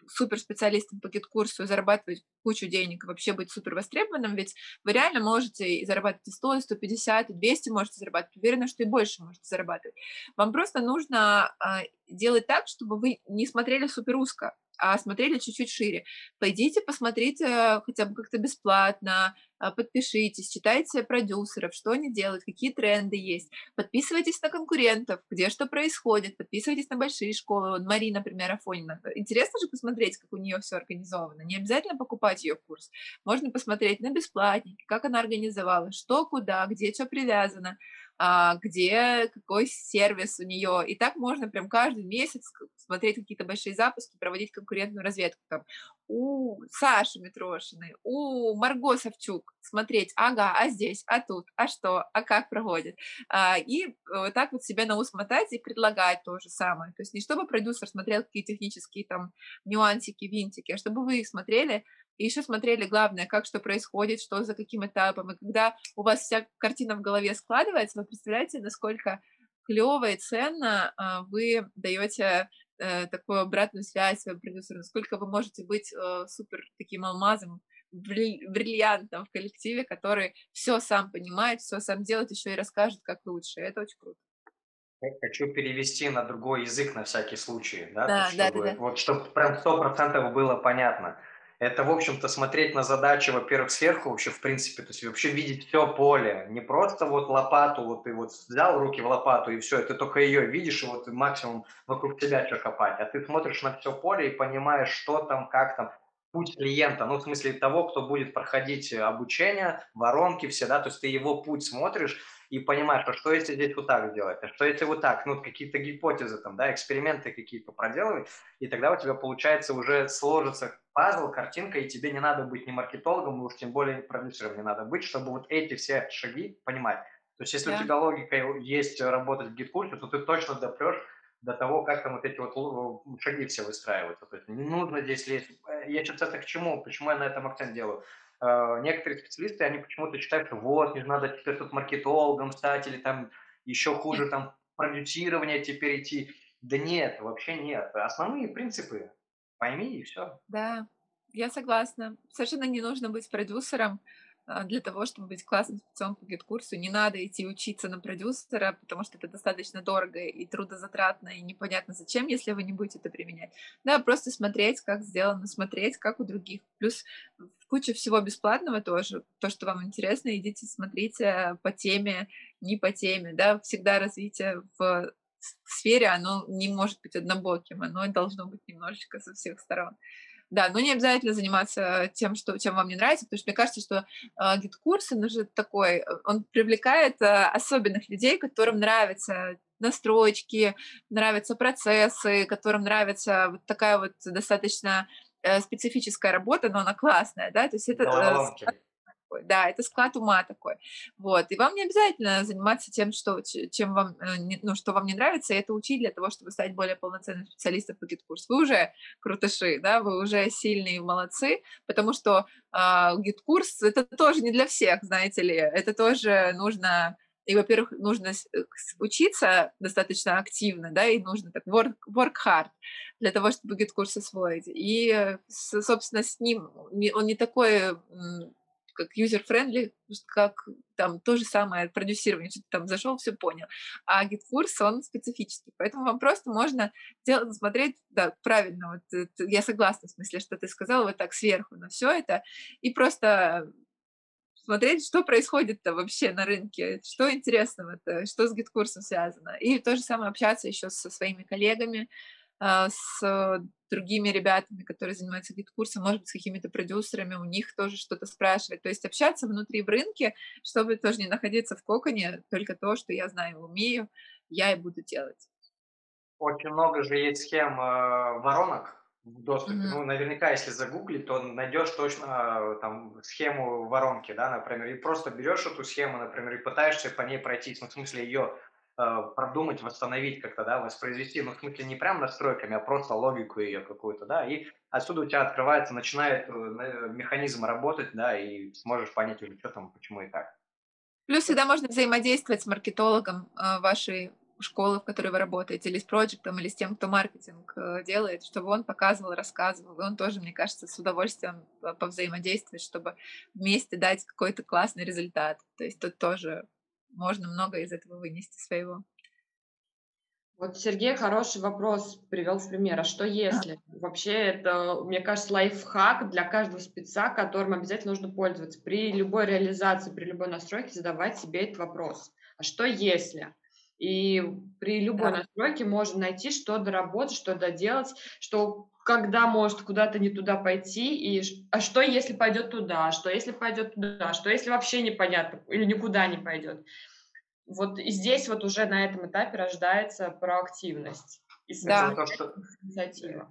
суперспециалистом по GetCourse у и зарабатывать кучу денег вообще быть супер востребованным, ведь вы реально можете и зарабатывать и 100, и 150, и 200 можете зарабатывать. Уверена, что и больше можете зарабатывать. Вам просто нужно а, делать так, чтобы вы не смотрели супер узко а смотрели чуть-чуть шире. Пойдите, посмотрите хотя бы как-то бесплатно, подпишитесь, читайте продюсеров, что они делают, какие тренды есть, подписывайтесь на конкурентов, где что происходит, подписывайтесь на большие школы. Вот Мари, например, Афонина. Интересно же посмотреть, как у нее все организовано. Не обязательно покупать ее курс. Можно посмотреть на бесплатники, как она организовала, что, куда, где что привязано а, где какой сервис у нее. И так можно прям каждый месяц смотреть какие-то большие запуски, проводить конкурентную разведку. Там, у Саши Митрошиной, у Марго Савчук смотреть, ага, а здесь, а тут, а что, а как проводит. А, и вот так вот себе на ус мотать и предлагать то же самое. То есть не чтобы продюсер смотрел какие технические там нюансики, винтики, а чтобы вы их смотрели и еще смотрели, главное, как что происходит, что за каким этапом. И когда у вас вся картина в голове складывается, вы представляете, насколько клево и ценно а, вы даете э, такую обратную связь своему продюсеру, насколько вы можете быть э, супер таким алмазом, бриллиантом в коллективе, который все сам понимает, все сам делает, еще и расскажет, как лучше. Это очень круто. Я хочу перевести на другой язык на всякий случай, да, да, чтобы, да, да, да. вот чтобы прям сто процентов было понятно это, в общем-то, смотреть на задачи, во-первых, сверху вообще, в принципе, то есть вообще видеть все поле, не просто вот лопату, вот ты вот взял руки в лопату и все, ты только ее видишь, и вот максимум вокруг тебя что копать, а ты смотришь на все поле и понимаешь, что там, как там, путь клиента, ну, в смысле того, кто будет проходить обучение, воронки все, да, то есть ты его путь смотришь, и понимаешь, а что если здесь вот так сделать, а что если вот так, ну, какие-то гипотезы там, да, эксперименты какие-то проделывать, и тогда у тебя получается уже сложится пазл, картинка, и тебе не надо быть ни маркетологом, уж тем более продюсером не надо быть, чтобы вот эти все шаги понимать. То есть если да. у тебя логика есть работать в гид-курсе, то ты точно допрешь до того, как там вот эти вот шаги все выстраиваются. То есть не нужно здесь лезть. Я сейчас это к чему? Почему я на этом акцент делаю? э, некоторые специалисты, они почему-то считают, что вот, не надо теперь тут маркетологом стать или там еще хуже там продюсирование теперь идти. Да нет, вообще нет. Основные принципы пойми и все. Да, я согласна. Совершенно не нужно быть продюсером а, для того, чтобы быть классным спецом по GetCourse у. Не надо идти учиться на продюсера, потому что это достаточно дорого и трудозатратно, и непонятно зачем, если вы не будете это применять. Да, просто смотреть, как сделано, смотреть, как у других. Плюс куча всего бесплатного тоже. То, что вам интересно, идите, смотрите по теме, не по теме. Да, всегда развитие в сфере, оно не может быть однобоким, оно должно быть немножечко со всех сторон. Да, но не обязательно заниматься тем, что, чем вам не нравится, потому что мне кажется, что э, GetCourse, он уже такой, э, он привлекает э, особенных людей, которым нравятся настройки, нравятся процессы, которым нравится вот такая вот достаточно э, специфическая работа, но она классная, да, то есть это... Э, такой, да, это склад ума такой, вот, и вам не обязательно заниматься тем, что, чем вам, э, ну, что вам не нравится, и это учить для того, чтобы стать более полноценным специалистом по GetCourse у. Вы уже крутыши, да, вы уже сильные, молодцы, потому что э, GetCourse это тоже не для всех, знаете ли, это тоже нужно и, во-первых, нужно э, учиться достаточно активно, да, и нужно так work, work hard для того, чтобы GetCourse освоить. И, собственно, с ним он не такой как user-friendly, как там то же самое продюсирование, что ты там зашел, все понял. А GetCourse, он специфический, поэтому вам просто можно делать, смотреть, да, правильно, вот я согласна в смысле, что ты сказала, вот так сверху на все это, и просто смотреть, что происходит-то вообще на рынке, что интересного-то, что с GetCourse ом связано. И то же самое общаться еще со своими коллегами, с другими ребятами, которые занимаются GetCourse ом, может быть, с какими-то продюсерами, у них тоже что-то спрашивать. То есть общаться внутри в рынке, чтобы тоже не находиться в коконе, только то, что я знаю, умею, я и буду делать. Очень много же есть схем э, воронок в доступе. Mm-hmm. Ну, наверняка, если загуглить, то найдешь точно э, там схему воронки, да, например, и просто берешь эту схему, например, и пытаешься по ней пройтись, ну, в смысле ее Э, продумать, восстановить как-то, да, воспроизвести, ну, в смысле, не прям настройками, а просто логику ее какую-то, да, и отсюда у тебя открывается, начинает э, механизм работать, да, и сможешь понять уже, что там, почему и так. Плюс всегда можно взаимодействовать с маркетологом э, вашей школы, в которой вы работаете, или с проектом, или с тем, кто маркетинг делает, чтобы он показывал, рассказывал. И он тоже, мне кажется, с удовольствием повзаимодействует, чтобы вместе дать какой-то классный результат. То есть тут тоже можно много из этого вынести своего. Вот Сергей хороший вопрос привел в пример. А что если? Вообще это, мне кажется, лайфхак для каждого спеца, которым обязательно нужно пользоваться. При любой реализации, при любой настройке задавать себе этот вопрос. А что если? И при любой да. настройке можно найти, что доработать, что доделать, что когда может куда-то не туда пойти, и а что если пойдет туда, что если пойдет туда, что если вообще непонятно или никуда не пойдет. Вот и здесь вот уже на этом этапе рождается проактивность и да. то, что... инициатива.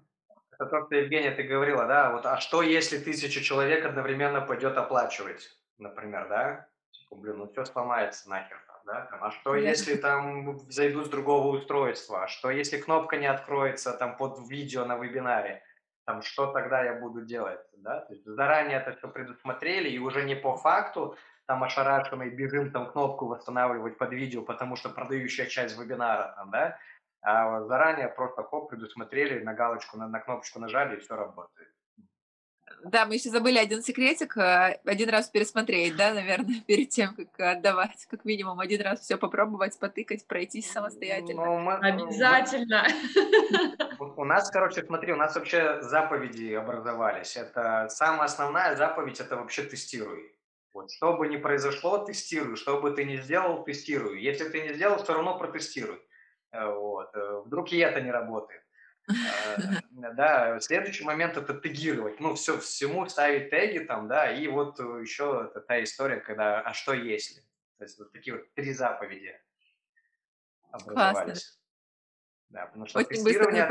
Это то, что, Евгения, ты говорила, да, вот, а что если тысяча человек одновременно пойдет оплачивать, например, да? Типа, блин, ну все сломается нахер да, там, а что если там зайду с другого устройства, а что если кнопка не откроется там под видео на вебинаре, там, что тогда я буду делать, да, то есть заранее это все предусмотрели, и уже не по факту, там, ошарашенный, бежим там кнопку восстанавливать под видео, потому что продающая часть вебинара, там, да, а заранее просто хоп, предусмотрели, на галочку, на, на кнопочку нажали, и все работает. Да, мы еще забыли один секретик, э, один раз пересмотреть, да, наверное, перед тем, как отдавать, как минимум один раз все попробовать, потыкать, пройтись самостоятельно. Ну, мы, Обязательно. Мы, у нас, короче, смотри, у нас вообще заповеди образовались. Это самая основная заповедь, это вообще тестируй. Вот, что бы ни произошло, тестируй. Что бы ты ни сделал, тестируй. Если ты не сделал, все равно протестируй. Э, вот. Э, вдруг и это не работает. Э, да, следующий момент это тегировать. Ну, все, всему ставить теги там, да, и вот еще это та история, когда, а что если? То есть вот такие вот три заповеди образовались. Классно. Да, потому что Очень тестирование...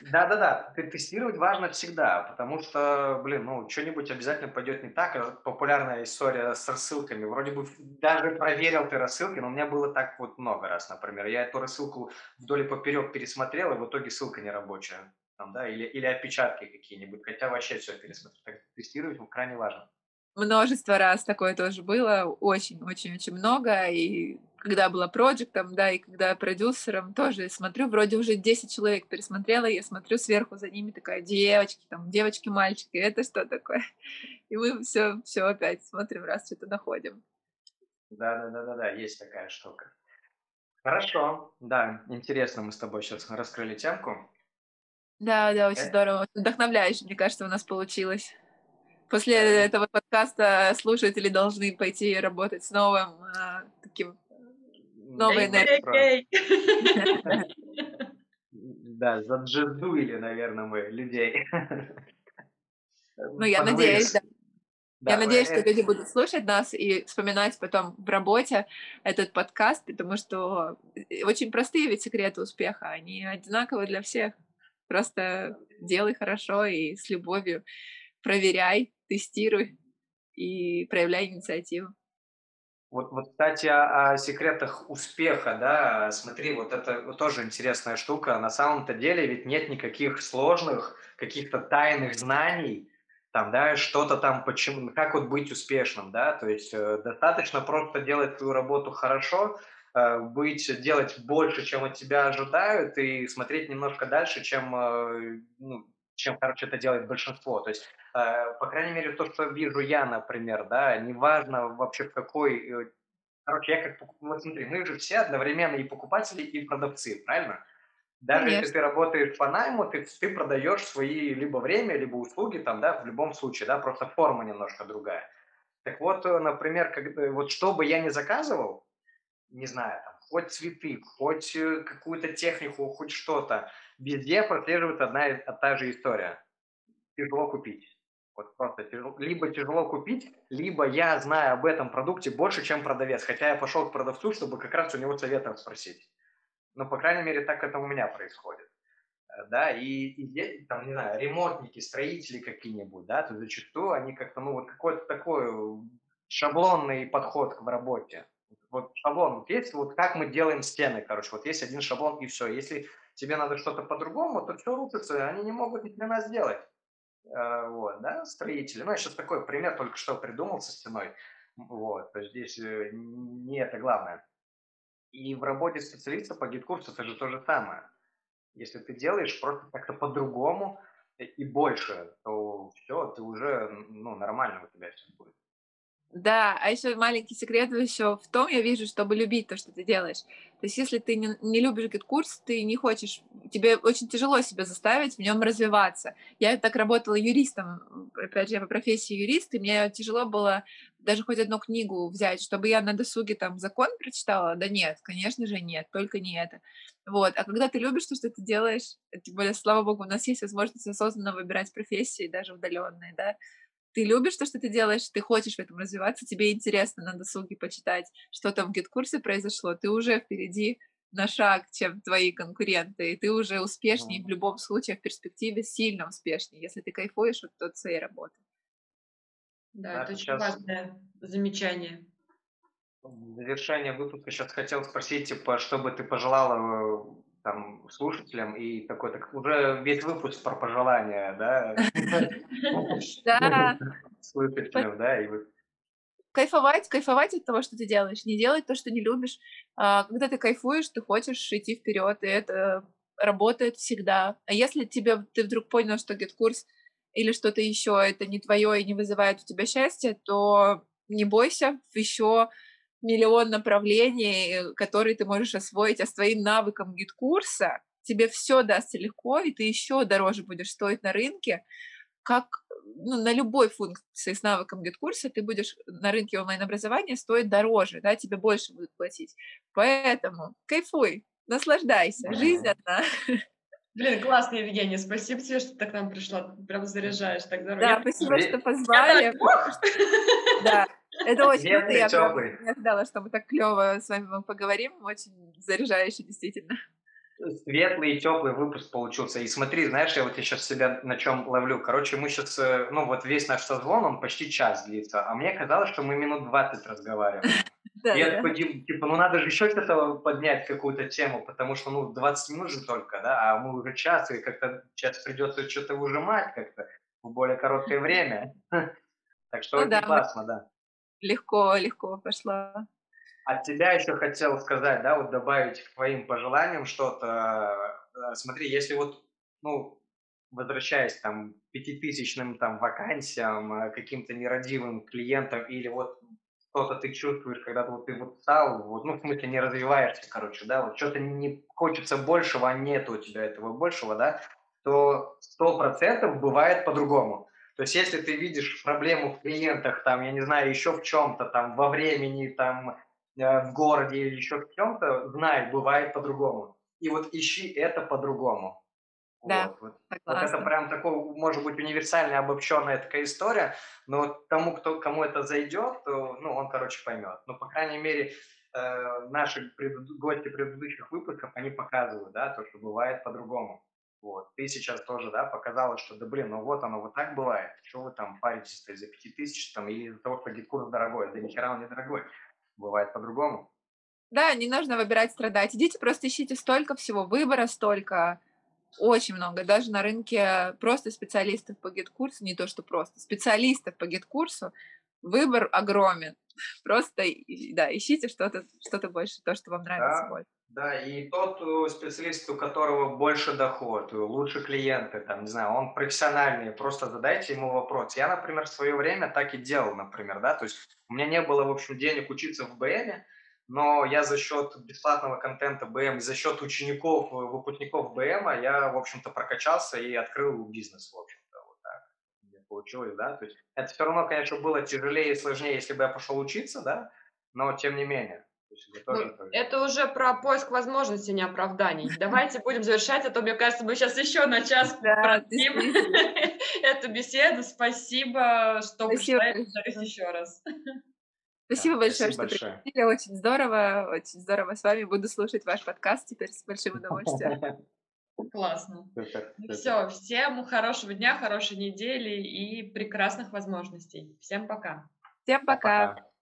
Да-да-да, тестировать важно всегда, потому что, блин, ну, что-нибудь обязательно пойдет не так. Популярная история с рассылками. Вроде бы даже проверил ты рассылки, но у меня было так вот много раз, например. Я эту рассылку вдоль и поперек пересмотрел, и в итоге ссылка не рабочая. Там, да, или, или опечатки какие-нибудь, хотя вообще все пересмотрел. Так, тестировать крайне важно. Множество раз такое тоже было, очень-очень-очень много, и когда была проектом, да, и когда продюсером, тоже смотрю, вроде уже 10 человек пересмотрела, я смотрю сверху за ними такая, девочки, там, девочки, мальчики, это что такое? И мы все, все опять смотрим, раз что-то находим. Да-да-да-да, есть такая штука. Хорошо, да, интересно мы с тобой сейчас раскрыли темку. Да, да, очень э... здорово, вдохновляюще, мне кажется, у нас получилось. После этого подкаста слушатели должны пойти работать с новым а, таким новой энергией. Да, заджедуили, наверное, мы людей. Ну, я надеюсь, да. Да, Я надеюсь, что люди будут слушать нас и вспоминать потом в работе этот подкаст, потому что э, очень простые ведь секреты успеха, они одинаковы для всех. Просто делай хорошо и с любовью проверяй, тестируй и проявляй инициативу. Вот, вот кстати, о, о секретах успеха, да, смотри, вот это тоже интересная штука. На самом-то деле ведь нет никаких сложных, каких-то тайных знаний, там, да, что-то там, почему, как вот быть успешным, да, то есть э, достаточно просто делать свою работу хорошо, э, быть, делать больше, чем от тебя ожидают, и смотреть немножко дальше, чем, э, ну, чем, короче, это делает большинство. То есть, э, по крайней мере, то, что вижу я, например, да, неважно вообще в какой... Э, короче, я как... Вот смотри, мы же все одновременно и покупатели, и продавцы, правильно? Даже Конечно. если ты работаешь по найму, ты, ты продаешь свои либо время, либо услуги, там, да, в любом случае, да, просто форма немножко другая. Так вот, э, например, когда, вот что бы я ни заказывал, не знаю, там, хоть цветы, хоть э, какую-то технику, хоть что-то, везде прослеживается одна и та же история. Тяжело купить. Вот просто тяжело, либо тяжело купить, либо я знаю об этом продукте больше, чем продавец. Хотя я пошел к продавцу, чтобы как раз у него советов спросить. Ну, по крайней мере, так это у меня происходит. Э, да, и, и там, не знаю, ремонтники, строители какие-нибудь, да, то зачастую они как-то, ну, вот какой-то такой шаблонный подход к работе. Вот шаблон есть, вот как мы делаем стены, короче, вот есть один шаблон и все. Если тебе надо что-то по-другому, то все рушится, они не могут ни хрена сделать. Э, вот, да, строители. Ну, я сейчас такой пример только что придумал со стеной. Вот, то есть здесь э, не это главное. И в работе специалиста по GetCourse у это же то же самое. Если ты делаешь просто как-то по-другому и больше, то все, ты уже, ну, нормально у тебя все будет. Да, а еще маленький секрет еще в том, я вижу, чтобы любить то, что ты делаешь. То есть, если ты не, не любишь GetCourse, ты не хочешь, тебе очень тяжело себя заставить в нем развиваться. Я так работала юристом, опять же, я по профессии юрист, и мне тяжело было даже хоть одну книгу взять, чтобы я на досуге там закон прочитала. Да нет, конечно же нет, только не это. Вот. А когда ты любишь то, что ты делаешь, тем более, слава богу, у нас есть возможность осознанно выбирать профессии, даже удаленные, да, ты любишь то, что ты делаешь, ты хочешь в этом развиваться, тебе интересно на досуге почитать, что там в гид-курсе произошло, ты уже впереди на шаг, чем твои конкуренты, и ты уже успешнее в любом случае в перспективе сильно успешнее, если ты кайфуешь от, от своей работы. Да, да это очень важное замечание. В завершение выпуска сейчас хотел спросить, типа, что бы ты пожелала э, там, слушателям, и такой, так уже весь выпуск про пожелания, да? Да. Слушателям, да, и вы кайфовать, кайфовать от того, что ты делаешь, не делать то, что не любишь. А, когда ты кайфуешь, ты хочешь идти вперед, и это работает всегда. А если тебе ты вдруг понял, что GetCourse или что-то еще это не твое и не вызывает у тебя счастья, то не бойся, еще миллион направлений, которые ты можешь освоить, а с твоим навыком GetCourse а тебе все дастся легко, и ты еще дороже будешь стоить на рынке, как ну, на любой функции с навыком GetCourse а ты будешь на рынке онлайн-образования стоить дороже, да, тебе больше будут платить. Поэтому кайфуй, наслаждайся, жизнь одна. Блин, классно, Евгения, спасибо тебе, что ты к нам пришла, прям заряжаешь так здорово. Да, спасибо, что позвали. Да, это очень круто. Я не ожидала, что мы так клево с вами поговорим. Очень заряжающе, действительно. Светлый и теплый выпуск получился. И смотри, знаешь, я вот сейчас себя на чем ловлю. Короче, мы сейчас, э, ну вот весь наш созвон, он почти час длится. А мне казалось, что мы минут 20 разговариваем. Да, я такой, типа, ну надо же еще что-то поднять, какую-то тему, потому что, ну, 20 минут же только, да, а мы уже час, и как-то сейчас придется что-то выжимать как-то в более короткое время. Так что ну, очень да, классно, да. Легко, легко пошло. От тебя еще хотел сказать, да, вот добавить к твоим пожеланиям что-то. Э, смотри, если вот, ну, возвращаясь там пятитысячным там вакансиям, э, каким-то нерадивым клиентам или вот что-то ты чувствуешь, когда вот ты вот стал, вот, ну, в смысле, не развиваешься, короче, да, вот что-то не хочется большего, а нет у тебя этого большего, да, то сто процентов бывает по-другому. То есть, если ты видишь проблему в клиентах, там, я не знаю, еще в чем-то, там, во времени, там, э, в городе или еще в чем-то, знай, бывает по-другому. И вот ищи это по-другому. Да, вот, вот. вот это прям такой, может быть, универсальная, обобщенная такая история, но вот тому, кто, кому это зайдет, то, ну, он, короче, поймет. Ну, по крайней мере, э, наши пред, гости предыдущих выпусков, они показывают, да, то, что бывает по-другому. Вот. Ты сейчас тоже, да, показала, что, да, блин, ну вот оно вот так бывает. Что вы там паритесь из-за пяти тысяч там или из-за того, что GetCourse дорогой? Да нихера он не дорогой. Бывает по-другому. Да, не нужно выбирать страдать. Идите, просто ищите столько всего, выбора столько, очень много. Даже на рынке просто специалистов по GetCourse у, не то что просто, специалистов по GetCourse у, выбор огромен. Просто, да, ищите что-то что больше, то, что вам нравится да, больше. Да, и тот э, специалист, у которого больше доход, э, лучше клиенты, там, не знаю, он профессиональный, просто задайте ему вопрос. Я, например, в свое время так и делал, например, да, то есть у меня не было, в общем, денег учиться в БМе, но я за счет бесплатного контента БМ, за счет учеников, э, выпускников БМа я, в общем-то, прокачался и открыл бизнес, в общем-то, вот так получилось, да, то есть это все равно, конечно, было тяжелее и сложнее, если бы я пошел учиться, да, но тем не менее. Ну, это уже про поиск возможностей, не оправданий. Давайте будем завершать, а то, мне кажется, мы сейчас еще на час продлим эту беседу. Спасибо, что пришли. еще раз. Спасибо да, большое, спасибо что большое. пригласили. Очень здорово, очень здорово с вами. Буду слушать ваш подкаст теперь с большим удовольствием. Классно. Ну Все, всем хорошего дня, хорошей недели и прекрасных возможностей. Всем пока. Всем пока. пока.